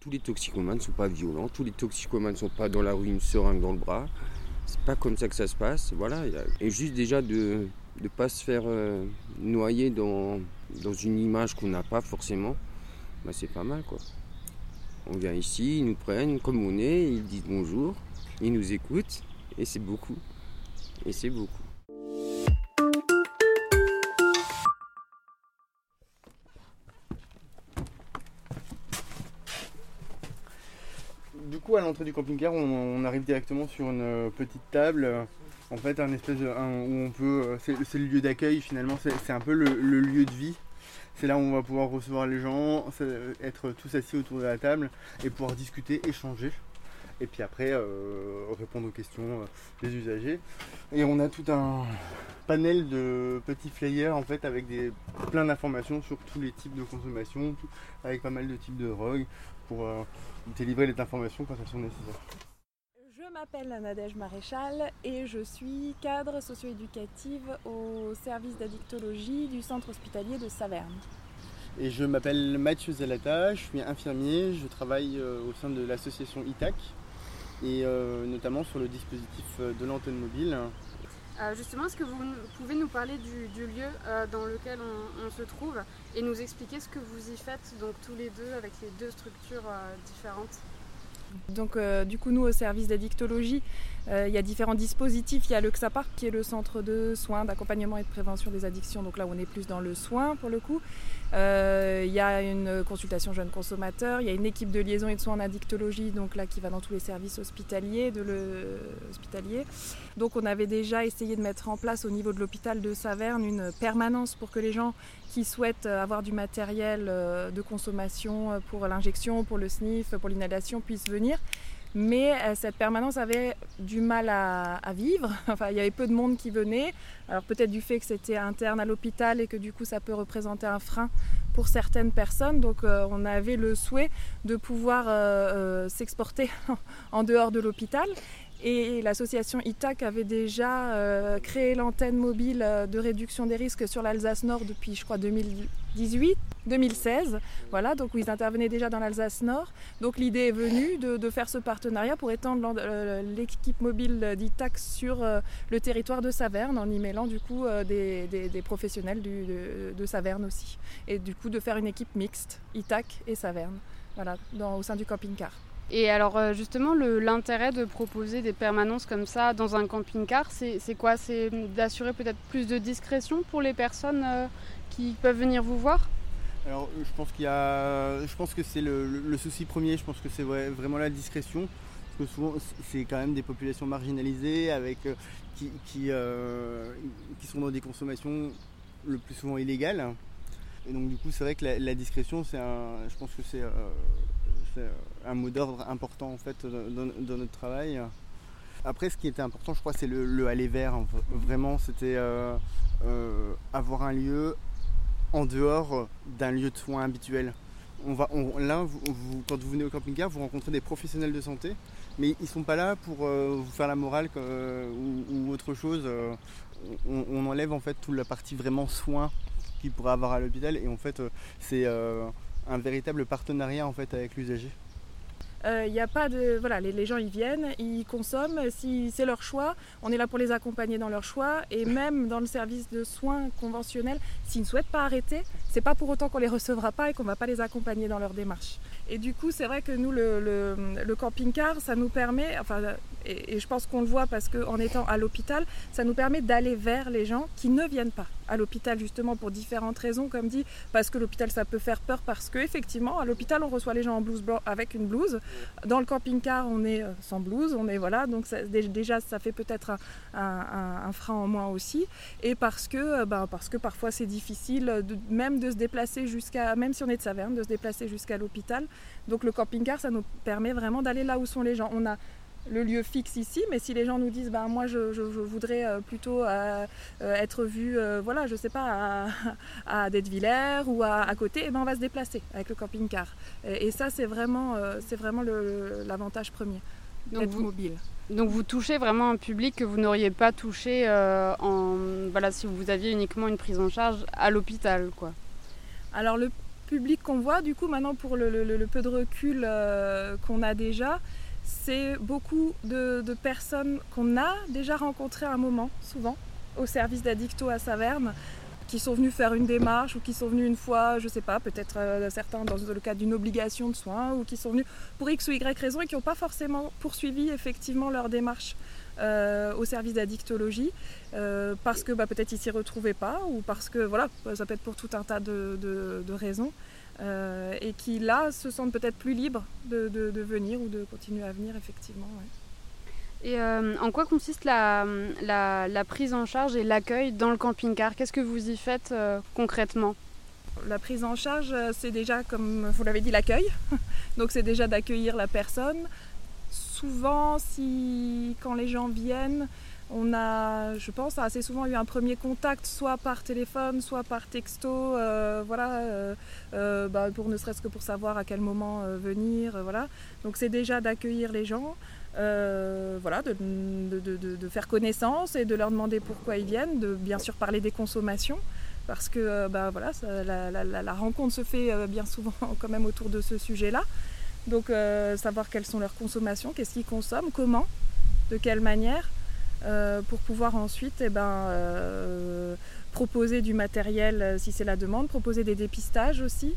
Tous les toxicomanes ne sont pas violents, tous les toxicomanes ne sont pas dans la rue une seringue dans le bras. C'est pas comme ça que ça se passe. Voilà. Et juste déjà de ne pas se faire euh, noyer dans, dans une image qu'on n'a pas forcément, bah, c'est pas mal quoi. On vient ici, ils nous prennent comme on est, ils disent bonjour, ils nous écoutent et c'est beaucoup. Et c'est beaucoup. Du camping-car, on, arrive directement sur une euh, petite table. euh, En fait, un espèce où on peut. euh, C'est le lieu d'accueil finalement. C'est un peu le, lieu de vie. C'est là où on va pouvoir recevoir les gens, être tous assis autour de la table et pouvoir discuter, échanger. Et puis après, euh, répondre aux questions euh, des usagers. Et on a tout un panel de petits flyers en fait avec des, plein d'informations sur tous les types de consommation, avec pas mal de types de drogues pour euh, délivrer les informations quand elles sont nécessaires. Je m'appelle Nadège Maréchal et je suis cadre socio-éducative au service d'addictologie du centre hospitalier de Saverne. Et je m'appelle Mathieu Zalata, je suis infirmier, je travaille au sein de l'association ITAC et euh, notamment sur le dispositif euh, de l'antenne mobile. Euh, justement, est-ce que vous pouvez nous parler du, lieu dans lequel on, on se trouve et nous expliquer ce que vous y faites, donc tous les deux, avec les deux structures différentes? Donc euh, du coup nous au service d'addictologie, euh, il y a différents dispositifs. Il y a le XAPA qui est le centre de soins, d'accompagnement et de prévention des addictions. Donc là on est plus dans le soin pour le coup. Euh, il y a une consultation jeunes consommateurs, il y a une équipe de liaison et de soins en addictologie, donc là qui va dans tous les services hospitaliers, de le. Donc on avait déjà essayé de mettre en place au niveau de l'hôpital de Saverne une permanence pour que les gens qui souhaitent euh, avoir du matériel euh, de consommation euh, pour l'injection, pour le sniff, pour l'inhalation puissent venir. Mais cette permanence avait du mal à, vivre. Il y avait peu de monde qui venait. Alors peut-être du fait que c'était interne à l'hôpital et que du coup ça peut représenter un frein pour certaines personnes. Donc on avait le souhait de pouvoir s'exporter en dehors de l'hôpital. Et l'association ITAC avait déjà euh, créé l'antenne mobile euh, de réduction des risques sur l'Alsace Nord depuis, je crois, 2018, 2016. Voilà, donc ils intervenaient déjà dans l'Alsace Nord. Donc l'idée est venue de, faire ce partenariat pour étendre euh, l'équipe mobile d'ITAC sur le territoire de Saverne en y mêlant du coup des, professionnels de, Saverne aussi. Et du coup de faire une équipe mixte, ITAC et Saverne, voilà, au sein du camping-car. Et alors euh, justement, l'intérêt de proposer des permanences comme ça dans un camping-car, c'est quoi? C'est d'assurer peut-être plus de discrétion pour les personnes euh, qui peuvent venir vous voir? Alors je pense qu'il y a, je pense que c'est le, souci premier. Je pense que c'est vrai- vraiment la discrétion, parce que souvent c'est quand même des populations marginalisées avec euh, qui qui, euh, sont dans des consommations le plus souvent illégales. Et donc du coup c'est vrai que la, discrétion c'est je pense que c'est euh, c'est un mot d'ordre important en fait dans, notre travail. Après, ce qui était important, je crois, c'est le, le aller vers. hein. Vraiment, c'était euh, euh, avoir un lieu en dehors d'un lieu de soins habituel. On va, là, vous- quand vous venez au camping-car, vous rencontrez des professionnels de santé, mais ils sont pas là pour euh, vous faire la morale euh, ou, autre chose. Euh, On, enlève en fait toute la partie vraiment soins qu'il pourrait avoir à l'hôpital, et en fait, euh, c'est euh, un véritable partenariat en fait avec l'usager. Il n'y a pas de. Voilà, les, gens ils viennent, ils consomment, si c'est leur choix, on est là pour les accompagner dans leur choix. Et même dans le service de soins conventionnel, s'ils ne souhaitent pas arrêter, c'est pas pour autant qu'on les recevra pas et qu'on va pas les accompagner dans leur démarche. Et du coup, c'est vrai que nous, le, camping-car, ça nous permet, enfin, et, je pense qu'on le voit parce qu'en étant à l'hôpital, ça nous permet d'aller vers les gens qui ne viennent pas à l'hôpital justement pour différentes raisons, comme dit, parce que l'hôpital ça peut faire peur, parce que effectivement à l'hôpital on reçoit les gens en blouse blanc avec une blouse, Dans le camping-car, on est sans blouse, on est voilà, donc déjà ça fait peut-être un, frein en moins aussi, et parce que, ben, parce que parfois c'est difficile même de se déplacer jusqu'à, même si on est de Saverne, de se déplacer jusqu'à l'hôpital. Donc le camping-car, ça nous permet vraiment d'aller là où sont les gens. On a le lieu fixe ici, mais si les gens nous disent bah, moi je, voudrais euh, plutôt euh, euh, être vu, voilà, je sais pas, à, à Dettevillers ou à, côté, et eh ben on va se déplacer avec le camping-car. Et, ça c'est vraiment, c'est vraiment l'avantage premier, d'être mobile. Donc vous touchez vraiment un public que vous n'auriez pas touché en, voilà, si vous aviez uniquement une prise en charge à l'hôpital. quoi. Alors le public qu'on voit, du coup maintenant pour le peu de recul qu'on a déjà, c'est beaucoup de, personnes qu'on a déjà rencontrées à un moment, souvent, au service d'addicto à Saverne, qui sont venus faire une démarche ou qui sont venus une fois, je sais pas, peut-être euh, certains dans le cadre d'une obligation de soins ou qui sont venus pour X ou Y raison et qui n'ont pas forcément poursuivi effectivement leur démarche euh, au service d'addictologie euh, parce que bah, peut-être ils s'y retrouvaient pas ou parce que voilà, ça peut être pour tout un tas de raisons. Euh, et qui là se sentent peut-être plus libres de, venir ou de continuer à venir effectivement. Et en quoi consiste la, prise en charge et l'accueil dans le camping-car? Qu'est-ce que vous y faites concrètement? La prise en charge, c'est déjà, comme vous l'avez dit, l'accueil. Donc c'est déjà d'accueillir la personne. Souvent, quand les gens viennent, on a, je pense, assez souvent eu un premier contact, soit par téléphone, soit par texto, euh, voilà, euh, euh, bah, pour ne serait-ce que pour savoir à quel moment venir, voilà. Donc c'est déjà d'accueillir les gens, voilà, de, faire connaissance et de leur demander pourquoi ils viennent, de bien sûr parler des consommations, parce que bah, voilà, la, rencontre se fait bien souvent quand même autour de ce sujet-là. Donc savoir quelles sont leurs consommations, qu'est-ce qu'ils consomment, comment, de quelle manière. Euh, pour pouvoir ensuite eh ben, euh, proposer du matériel euh, si c'est la demande, proposer des dépistages aussi.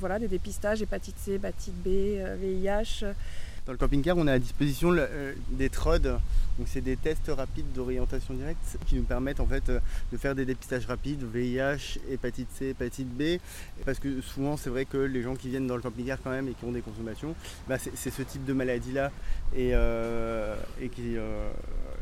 voilà, des dépistages, hépatite C, hépatite B, VIH. Dans le camping-car, on a à disposition des TROD, donc c'est des tests rapides d'orientation directe qui nous permettent en fait de faire des dépistages rapides, VIH, hépatite C, hépatite B, parce que souvent c'est vrai que les gens qui viennent dans le camping-car quand même et qui ont des consommations, bah, c'est ce type de maladie-là et, euh, qui, euh,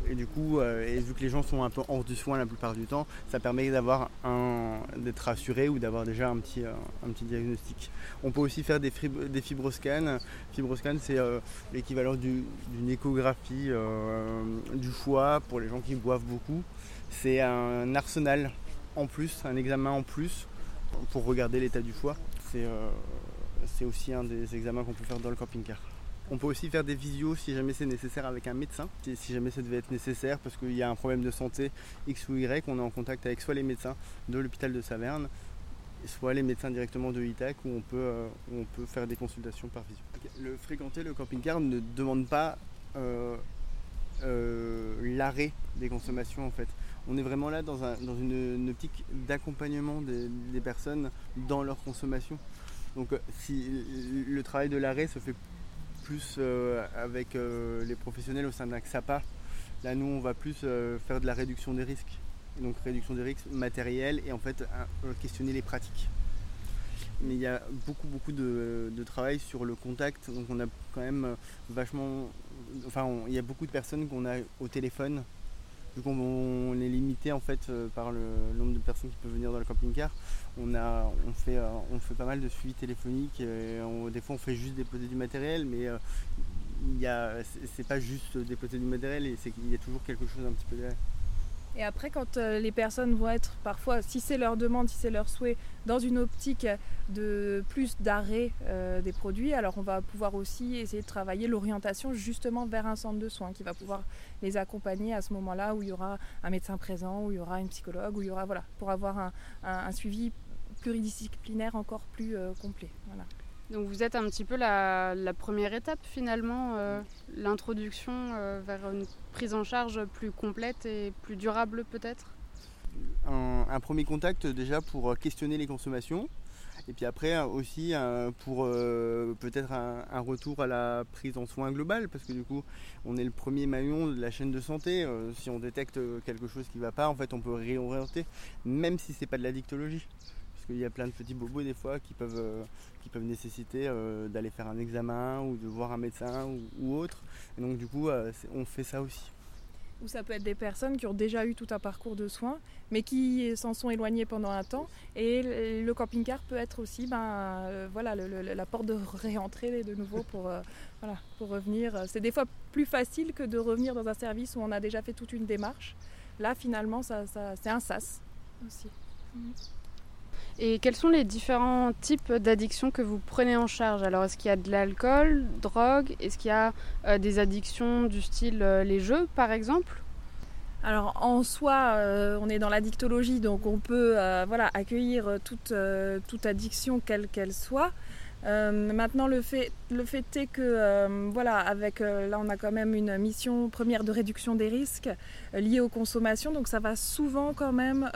et du coup, euh, vu que les gens sont un peu hors du soin la plupart du temps, ça permet d'avoir un, d'être rassuré ou d'avoir déjà un petit, un petit diagnostic. On peut aussi faire des, des fibroscans. Fibroscan, c'est l'équivalent d'une échographie du foie pour les gens qui boivent beaucoup. C'est un arsenal en plus, un examen en plus pour regarder l'état du foie. C'est, c'est aussi un des examens qu'on peut faire dans le camping-car. On peut aussi faire des visios si jamais c'est nécessaire avec un médecin, si jamais ça devait être nécessaire parce qu'il y a un problème de santé X ou Y, on est en contact avec soit les médecins de l'hôpital de Saverne, soit les médecins directement de l'ITAC où on peut, euh, on peut faire des consultations par visio. Le fréquenter le camping-car ne demande pas euh, euh, l'arrêt des consommations en fait. On est vraiment là dans, une, optique d'accompagnement des, personnes dans leur consommation. Donc si le travail de l'arrêt se fait plus avec les professionnels au sein XAPA. Là, nous, on va plus faire de la réduction des risques. Donc, réduction des risques matériels et en fait, questionner les pratiques. Mais il y a beaucoup, beaucoup de, travail sur le contact. Donc, on a quand même vachement. Enfin, il y a beaucoup de personnes qu'on a au téléphone vu qu'on est limité en fait par le nombre de personnes qui peuvent venir dans le camping-car, on, a, on, fait, euh, on fait pas mal de suivi téléphonique. des fois, on fait juste déposer du matériel, mais euh, c'est pas juste déposer du matériel, et il y a toujours quelque chose un petit peu derrière. Et après, quand euh, les personnes vont être parfois, si c'est leur demande, si c'est leur souhait, dans une optique de plus d'arrêt des produits, alors on va pouvoir aussi essayer de travailler l'orientation justement vers un centre de soins qui va pouvoir les accompagner à ce moment-là où il y aura un médecin présent, où il y aura une psychologue, où il y aura voilà, pour avoir un, un suivi pluridisciplinaire encore plus euh, complet. Voilà. Donc vous êtes un petit peu la, première étape finalement, euh, l'introduction euh, vers une prise en charge plus complète et plus durable peut-être? Un, premier contact déjà pour questionner les consommations. Et puis après aussi pour peut-être un, un, retour à la prise en soins globale parce que du coup on est le premier maillon de la chaîne de santé. si on détecte quelque chose qui ne va pas en fait on peut réorienter même si c'est pas de la dictologie parce qu'il y a plein de petits bobos des fois qui peuvent, qui peuvent nécessiter d'aller faire un examen ou de voir un médecin ou, autre. Et donc du coup, on fait ça aussi. Ou ça peut être des personnes qui ont déjà eu tout un parcours de soins, mais qui s'en sont éloignées pendant un temps. Et le camping-car peut être aussi ben, voilà, la porte de réentrée de nouveau pour, voilà, pour revenir. C'est des fois plus facile que de revenir dans un service où on a déjà fait toute une démarche. Là, finalement, ça, c'est un sas aussi. Et quels sont les différents types d'addictions que vous prenez en charge? Alors, est-ce qu'il y a de l'alcool, drogue? Est-ce qu'il y a euh, des addictions du style euh, les jeux, par exemple? Alors en soi, euh, on est dans l'addictologie, donc on peut accueillir toute addiction quelle qu'elle soit. Euh, maintenant, le fait, est que, euh, voilà, avec euh, là, on a quand même une mission première de réduction des risques liés aux consommations, donc ça va souvent quand même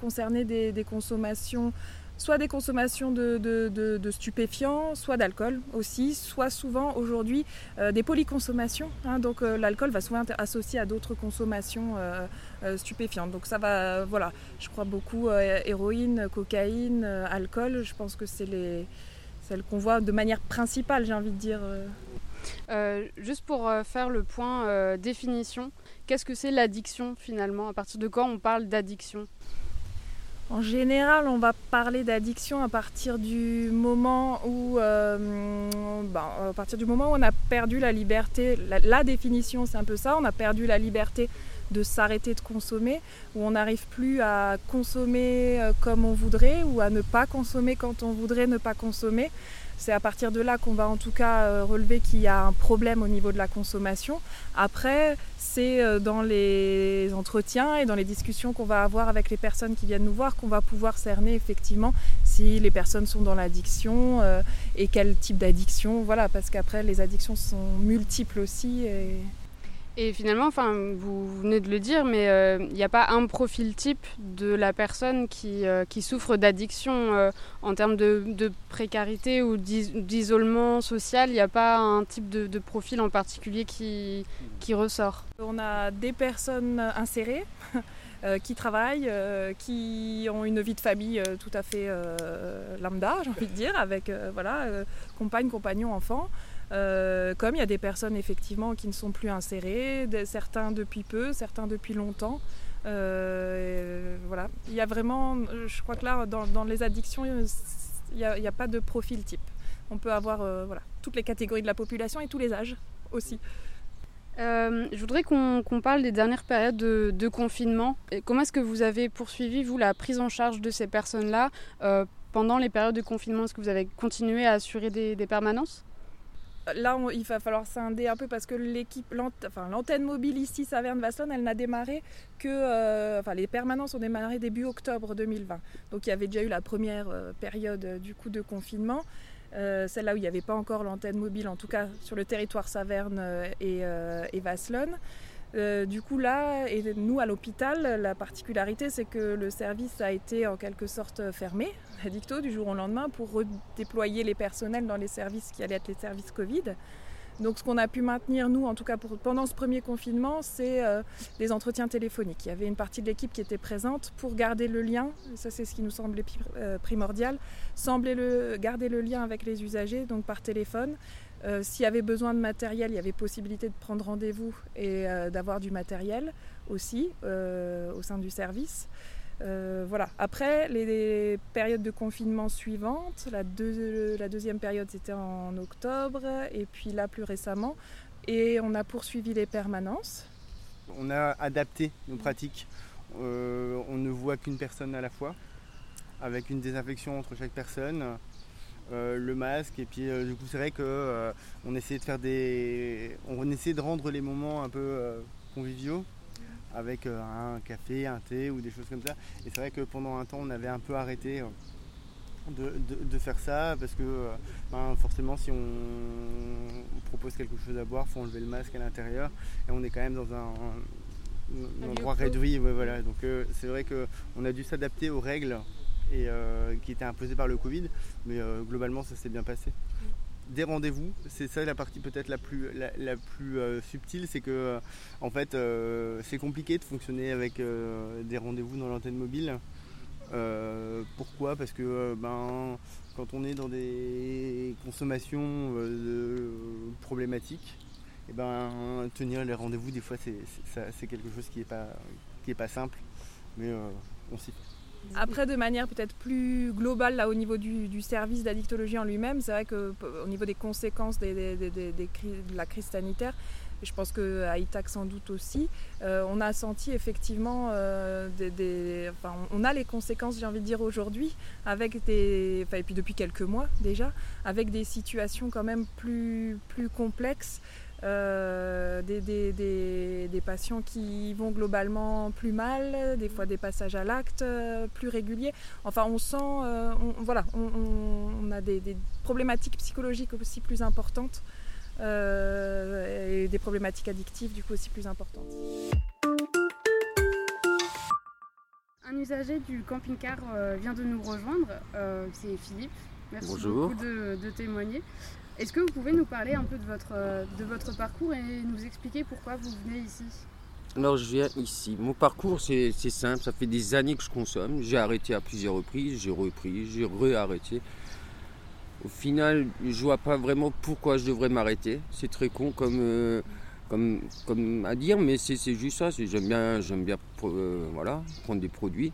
concerner des, consommations soit des consommations de, stupéfiants, soit d'alcool aussi, soit souvent aujourd'hui des polyconsommations. Hein. donc l'alcool va souvent être associé à d'autres consommations stupéfiantes. Donc ça va, voilà, je crois beaucoup héroïne, cocaïne, alcool. Je pense que c'est les celle qu'on voit de manière principale, j'ai envie de dire. Euh. Euh, juste pour euh, faire le point définition, qu'est-ce que c'est l'addiction finalement? À partir de quand on parle d'addiction? En général, on va parler d'addiction à partir du moment où, ben, à partir du moment où on a perdu la liberté. la définition, c'est un peu ça. On a perdu la liberté de s'arrêter de consommer, où on n'arrive plus à consommer euh, comme on voudrait ou à ne pas consommer quand on voudrait ne pas consommer. C'est à partir de là qu'on va en tout cas euh, relever qu'il y a un problème au niveau de la consommation. Après, c'est euh, dans les entretiens et dans les discussions qu'on va avoir avec les personnes qui viennent nous voir qu'on va pouvoir cerner effectivement si les personnes sont dans l'addiction et quel type d'addiction. Voilà, parce qu'après les addictions sont multiples aussi. Et finalement, enfin, vous venez de le dire, mais euh, il n'y a pas un profil type de la personne qui, euh, qui souffre d'addiction euh, en termes de, de, précarité ou d'isolement social? Il n'y a pas un type de, de, profil en particulier qui, qui ressort? On a des personnes insérées. qui travaillent, qui ont une vie de famille tout à fait lambda, j'ai envie de dire, avec voilà, compagne, compagnon, enfant. Euh, comme il y a des personnes effectivement qui ne sont plus insérées, certains depuis peu, certains depuis longtemps. Euh, voilà. Il y a vraiment, je crois que là, dans, les addictions, il n'y a, pas de profil type. On peut avoir euh, voilà, toutes les catégories de la population et tous les âges aussi. je voudrais qu'on parle des dernières périodes de, confinement. comment est-ce que vous avez poursuivi, vous, la prise en charge de ces personnes-là pendant les périodes de confinement? Est-ce que vous avez continué à assurer des permanences? Là, il va falloir scinder un peu parce que l'équipe, l'antenne mobile ici, Saverne-Vasselonne, elle n'a démarré que, euh, enfin, les permanences ont démarré début octobre 2020. Donc il y avait déjà eu la première euh, période euh, du coup de confinement. celle-là où il n'y avait pas encore l'antenne mobile, en tout cas sur le territoire Saverne et, et. Euh, du coup là, et nous à l'hôpital, la particularité c'est que le service a été en quelque sorte fermé, dicto, du jour au lendemain, pour redéployer les personnels dans les services qui allaient être les services Covid. Donc ce qu'on a pu maintenir, nous, en tout cas pendant ce premier confinement, c'est euh, les entretiens téléphoniques. Il y avait une partie de l'équipe qui était présente pour garder le lien, ça c'est ce qui nous semblait euh, primordial, sembler le, garder le lien avec les usagers, donc par téléphone, euh, s'il y avait besoin de matériel, il y avait possibilité de prendre rendez-vous et euh, d'avoir du matériel aussi euh, au sein du service. voilà. Après, les, périodes de confinement suivantes, la, la deuxième période c'était en octobre et puis là plus récemment, et on a poursuivi les permanences. On a adapté nos pratiques. on ne voit qu'une personne à la fois, avec une désinfection entre chaque personne. Euh, le masque. Et puis euh, du coup c'est vrai que euh, on essaie de faire des on essaie de rendre les moments un peu conviviaux avec un café, un thé ou des choses comme ça. Et c'est vrai que pendant un temps on avait un peu arrêté de, faire ça parce que ben, forcément si on, propose quelque chose à boire faut enlever le masque à l'intérieur. Et on est quand même dans un, endroit réduit voilà. Donc c'est vrai qu'on a dû s'adapter aux règles et euh, qui était imposé par le Covid. Mais euh, globalement, ça s'est bien passé. Des rendez-vous, c'est ça la partie peut-être la plus, la, plus euh, subtile, c'est que en fait c'est compliqué de fonctionner avec des rendez-vous dans l'antenne mobile. pourquoi? Parce que ben, quand on est dans des consommations problématiques, et eh ben, tenir les rendez-vous, des fois, c'est quelque chose qui n'est pas, pas simple, mais on s'y fait. Après, de manière peut-être plus globale, là, au niveau du, service d'addictologie en lui-même, c'est vrai qu'au niveau des conséquences de la crise sanitaire, je pense qu'à ITAC sans doute aussi, euh, on a senti effectivement euh, des, enfin, on a les conséquences, j'ai envie de dire aujourd'hui, avec des, enfin, et puis depuis quelques mois déjà, avec des situations quand même plus, plus complexes. Euh, des, des, patients qui vont globalement plus mal, des fois des passages à l'acte euh, plus réguliers. Enfin, on sent, euh, voilà, on, a des, problématiques psychologiques aussi plus importantes et des problématiques addictives du coup aussi plus importantes. Un usager du camping-car vient de nous rejoindre, c'est Philippe. Merci beaucoup de, de témoigner. Est-ce que vous pouvez nous parler un peu de votre, euh, de votre parcours et nous expliquer pourquoi vous venez ici? Alors je viens ici. Mon parcours c'est simple, ça fait des années que je consomme. J'ai arrêté à plusieurs reprises, j'ai repris, j'ai re-arrêté. Au final, je vois pas vraiment pourquoi je devrais m'arrêter. C'est très con comme, euh, comme, comme à dire, mais c'est juste ça. J'aime bien, bien euh, voilà, prendre des produits.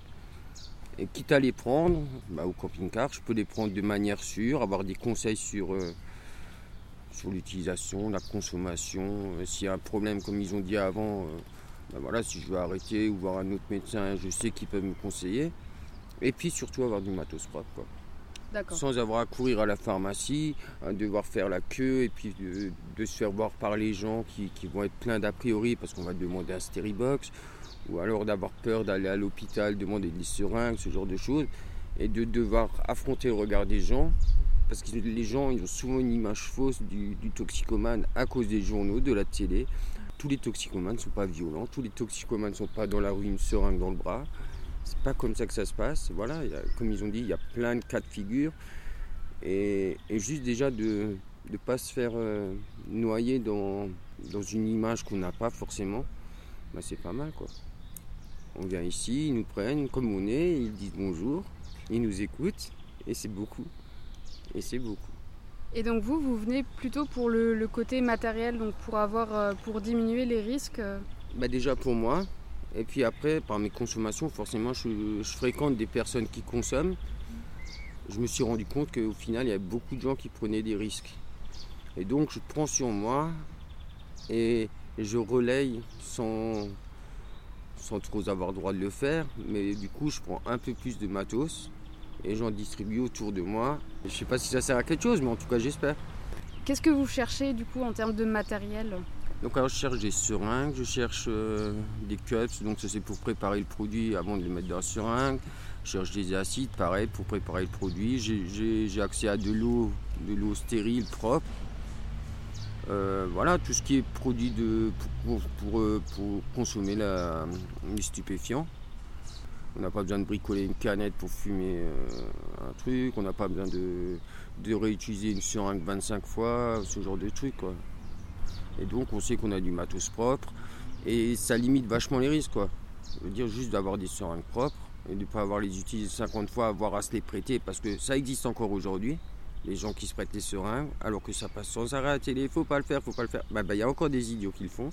Et quitte à les prendre, bah, au camping-car, je peux les prendre de manière sûre, avoir des conseils sur, sur l'utilisation, la consommation. Euh, s'il y a un problème, comme ils ont dit avant, euh, ben voilà, si je veux arrêter ou voir un autre médecin, je sais qu'ils peuvent me conseiller. Et puis surtout avoir du matos propre. Quoi. Sans avoir à courir à la pharmacie, à devoir faire la queue et puis de, se faire voir par les gens qui, vont être pleins d'a priori parce qu'on va demander un Steribox ou alors d'avoir peur d'aller à l'hôpital, demander des seringues, ce genre de choses et de devoir affronter le regard des gens parce que les gens ils ont souvent une image fausse du, toxicomane à cause des journaux, de la télé. Tous les toxicomanes ne sont pas violents, tous les toxicomanes ne sont pas dans la rue une seringue dans le bras. C'est pas comme ça que ça se passe. Voilà, comme ils ont dit, il y a plein de cas de figure. Et, juste déjà de ne pas se faire euh, noyer dans, une image qu'on n'a pas forcément, bah c'est pas mal quoi. On vient ici, ils nous prennent comme on est, ils disent bonjour, ils nous écoutent et c'est beaucoup et c'est beaucoup. Et donc vous, vous venez plutôt pour le, côté matériel, donc pour avoir, euh, pour diminuer les risques euh bah Déjà pour moi, et puis après, par mes consommations, forcément, je, fréquente des personnes qui consomment. Je me suis rendu compte qu'au final, il y avait beaucoup de gens qui prenaient des risques. Et donc, je prends sur moi et, je relaye sans, sans trop avoir le droit de le faire. Mais du coup, je prends un peu plus de matos et j'en distribue autour de moi. Je sais pas si ça sert à quelque chose, mais en tout cas j'espère. Qu'est-ce que vous cherchez du coup en termes de matériel donc alors je cherche des seringues, je cherche euh, des cups, donc ça c'est pour préparer le produit avant de le mettre dans la seringue. Je cherche des acides, pareil, pour préparer le produit. J'ai accès à de l'eau, de l'eau stérile, propre. Euh, voilà, tout ce qui est produit de, pour, pour, euh, consommer la, les stupéfiants. On n'a pas besoin de bricoler une canette pour fumer euh, un truc, on n'a pas besoin de, réutiliser une seringue 25 fois, ce genre de truc. Et donc on sait qu'on a du matos propre et ça limite vachement les risques. Quoi. Je dire juste d'avoir des seringues propres et de ne pas avoir les utiliser 50 fois, avoir à se les prêter parce que ça existe encore aujourd'hui. Les gens qui se prêtent les seringues alors que ça passe sans arrêt à la télé, faut pas le faire, faut pas le faire. Bah, bah, il y a encore des idiots qui le font.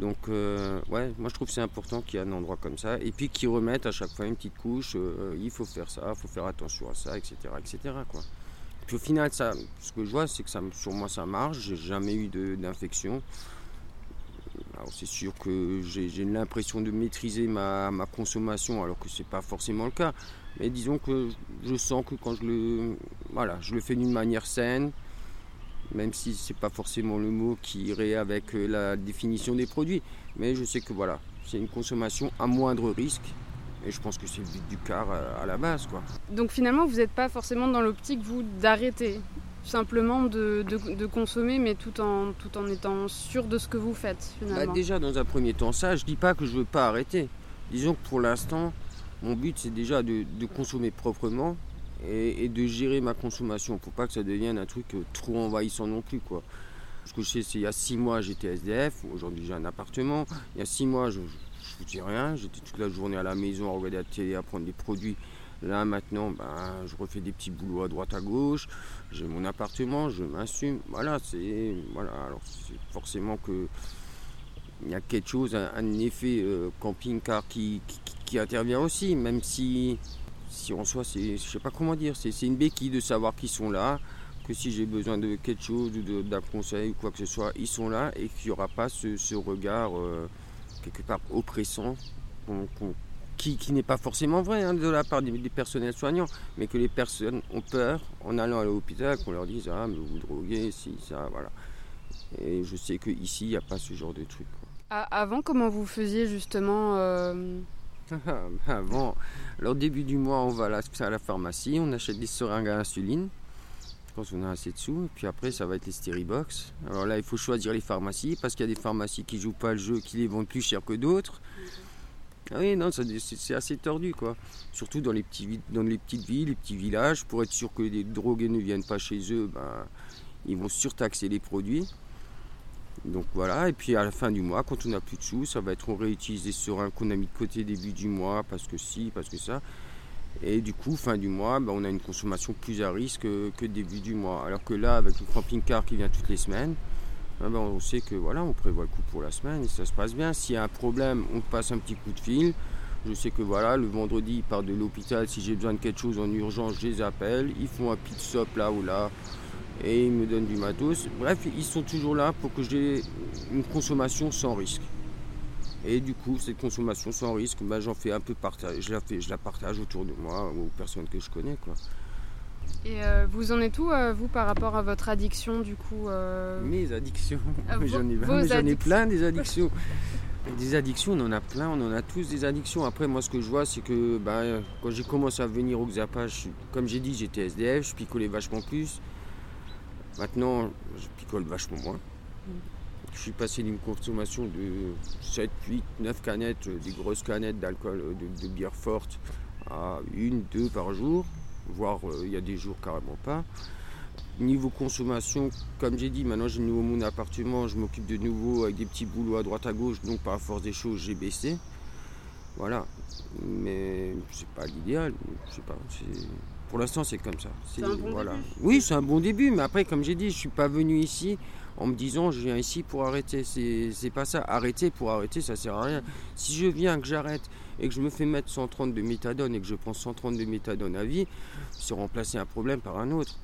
Donc, euh, ouais, moi je trouve c'est important qu'il y ait un endroit comme ça. Et puis qu'ils remettent à chaque fois une petite couche, euh, il faut faire ça, il faut faire attention à ça, etc. etc. Quoi. Puis au final, ça, ce que je vois, c'est que sur moi ça marche, j'ai jamais eu d'infection. Alors c'est sûr que j'ai l'impression de maîtriser ma, ma, consommation alors que c'est pas forcément le cas. Mais disons que je sens que quand je le, voilà, je le fais d'une manière saine, même si ce n'est pas forcément le mot qui irait avec euh, la définition des produits. Mais je sais que voilà, c'est une consommation à moindre risque. Et je pense que c'est le but du car à la base. Quoi. Donc finalement, vous n'êtes pas forcément dans l'optique, vous, d'arrêter simplement de, consommer, mais tout en, tout en étant sûr de ce que vous faites finalement. Bah, déjà, dans un premier temps, ça, je ne dis pas que je ne veux pas arrêter. Disons que pour l'instant, mon but, c'est déjà de, consommer proprement et, de gérer ma consommation pour pas que ça devienne un truc euh, trop envahissant non plus quoi. Ce que je sais c'est il y a six mois j'étais SDF, aujourd'hui j'ai un appartement, il y a six mois je, je foutais rien. J'étais toute la journée à la maison à regarder la télé, à prendre des produits. Là maintenant, ben, je refais des petits boulots à droite à gauche. J'ai mon appartement, je m'assume. Voilà, c'est voilà. Alors c'est forcément que il y a quelque chose, un, effet euh, camping-car qui, qui, intervient aussi, même si si en soi, c'est, je sais pas comment dire, c'est, une béquille de savoir qu'ils sont là, que si j'ai besoin de quelque chose ou d'un conseil ou quoi que ce soit, ils sont là et qu'il n'y aura pas ce, regard euh, quelque part oppressant qui, n'est pas forcément vrai hein, de la part des, personnels soignants, mais que les personnes ont peur en allant à l'hôpital qu'on leur dise Ah, mais vous droguez, si, ça, voilà. Et je sais qu'ici, il n'y a pas ce genre de truc. Avant, comment vous faisiez justement euh, Avant, alors début du mois, on va à la, pharmacie, on achète des seringues à insuline quand on a assez de sous. Et puis après, ça va être les Steribox. Alors là, il faut choisir les pharmacies parce qu'il y a des pharmacies qui jouent pas le jeu, qui les vendent plus cher que d'autres. Ah oui, non, c'est assez tordu, quoi. Surtout dans les, petits, dans les petites villes, les petits villages, pour être sûr que les drogués ne viennent pas chez eux, ben, ils vont surtaxer les produits. Donc voilà, et puis à la fin du mois, quand on n'a plus de sous, ça va être on réutilise des seringues qu'on a mis de côté début du mois, parce que si, parce que ça. Et du coup, fin du mois, ben, on a une consommation plus à risque que, début du mois. Alors que là, avec le camping-car qui vient toutes les semaines, ben, ben, on sait que voilà, on prévoit le coup pour la semaine et ça se passe bien. S'il y a un problème, on passe un petit coup de fil. Je sais que voilà, le vendredi, ils partent de l'hôpital. Si j'ai besoin de quelque chose en urgence, je les appelle. Ils font un pit stop là ou là et ils me donnent du matos. Bref, ils sont toujours là pour que j'ai une consommation sans risque. Et du coup, cette consommation sans risque, ben, j'en fais un peu partage, je la, fais, je la partage autour de moi aux personnes que je connais. Quoi. Et euh, vous en êtes où, euh, vous, par rapport à votre addiction, du coup euh? Mes addictions J'en ai, ai, plein des addictions. des addictions, on en a plein, on en a tous des addictions. Après, moi, ce que je vois, c'est que ben, quand j'ai commencé à venir au Xapage, comme j'ai dit, j'étais SDF, je picolais vachement plus. Maintenant, je picole vachement moins. Je suis passé d'une consommation de 7, 8, 9 canettes, euh, des grosses canettes d'alcool, euh, de, bière forte, à une, deux par jour, voire euh, il y a des jours carrément pas. Niveau consommation, comme j'ai dit, maintenant j'ai nouveau mon appartement, je m'occupe de nouveau avec des petits boulots à droite à gauche, donc par force des choses j'ai baissé. Voilà. Mais c'est pas l'idéal, je sais pas. Pour l'instant c'est comme ça. C'est un bon voilà. Oui, c'est un bon début, mais après comme j'ai dit, je suis pas venu ici en me disant je viens ici pour arrêter. C'est pas ça. Arrêter pour arrêter, ça sert à rien. Si je viens, que j'arrête et que je me fais mettre 130 de méthadone et que je prends 130 de méthadone à vie, c'est remplacer un problème par un autre.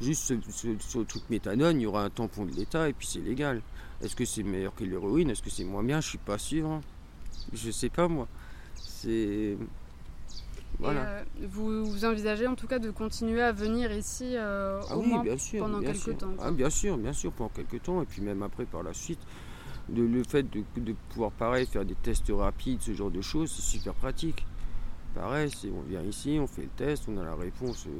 Juste ce, truc méthadone, il y aura un tampon de l'État et puis c'est légal. Est-ce que c'est meilleur que l'héroïne? Est-ce que c'est moins bien? Je suis pas sûr. Hein. Je sais pas moi. C'est euh, vous, envisagez en tout cas de continuer à venir ici euh, ah au oui, moins bien sûr, pendant quelques temps ah, Bien sûr, bien sûr, pendant quelques temps, et puis même après par la suite. De, le fait de, pouvoir pareil faire des tests rapides, ce genre de choses, c'est super pratique. Pareil, on vient ici, on fait le test, on a la réponse, euh,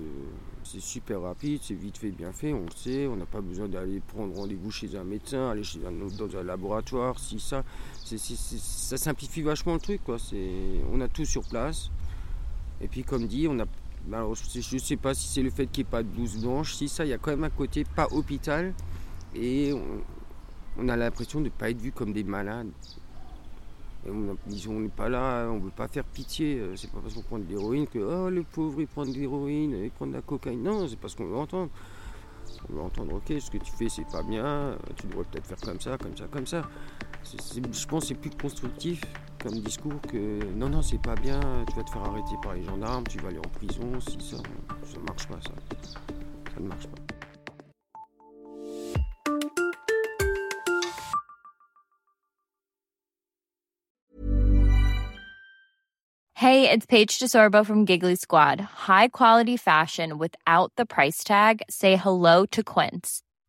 c'est super rapide, c'est vite fait, bien fait, on le sait, on n'a pas besoin d'aller prendre rendez-vous chez un médecin, aller chez un, dans un laboratoire, si ça, ça simplifie vachement le truc, quoi. On a tout sur place. Et puis comme dit, on a, bah, je ne sais pas si c'est le fait qu'il n'y ait pas de blouse blanche, si ça, il y a quand même un côté pas hôpital et on, a l'impression de ne pas être vu comme des malades. on n'est pas là, on ne veut pas faire pitié. Euh, c'est pas parce qu'on prend de l'héroïne que oh, le pauvre il prend de l'héroïne, il prend de la cocaïne. Non, c'est parce qu'on veut entendre. On veut entendre, ok, ce que tu fais c'est pas bien, tu devrais peut-être faire comme ça, comme ça, comme ça. Je pense c'est plus constructif comme discours que non, non, c'est pas bien, tu vas te faire arrêter par les gendarmes, tu vas aller en prison, si ça, ça marche pas, ça. Ça ne marche pas. Hey, it's Paige DeSorbo from Giggly Squad. High quality fashion without the price tag. Say hello to Quince.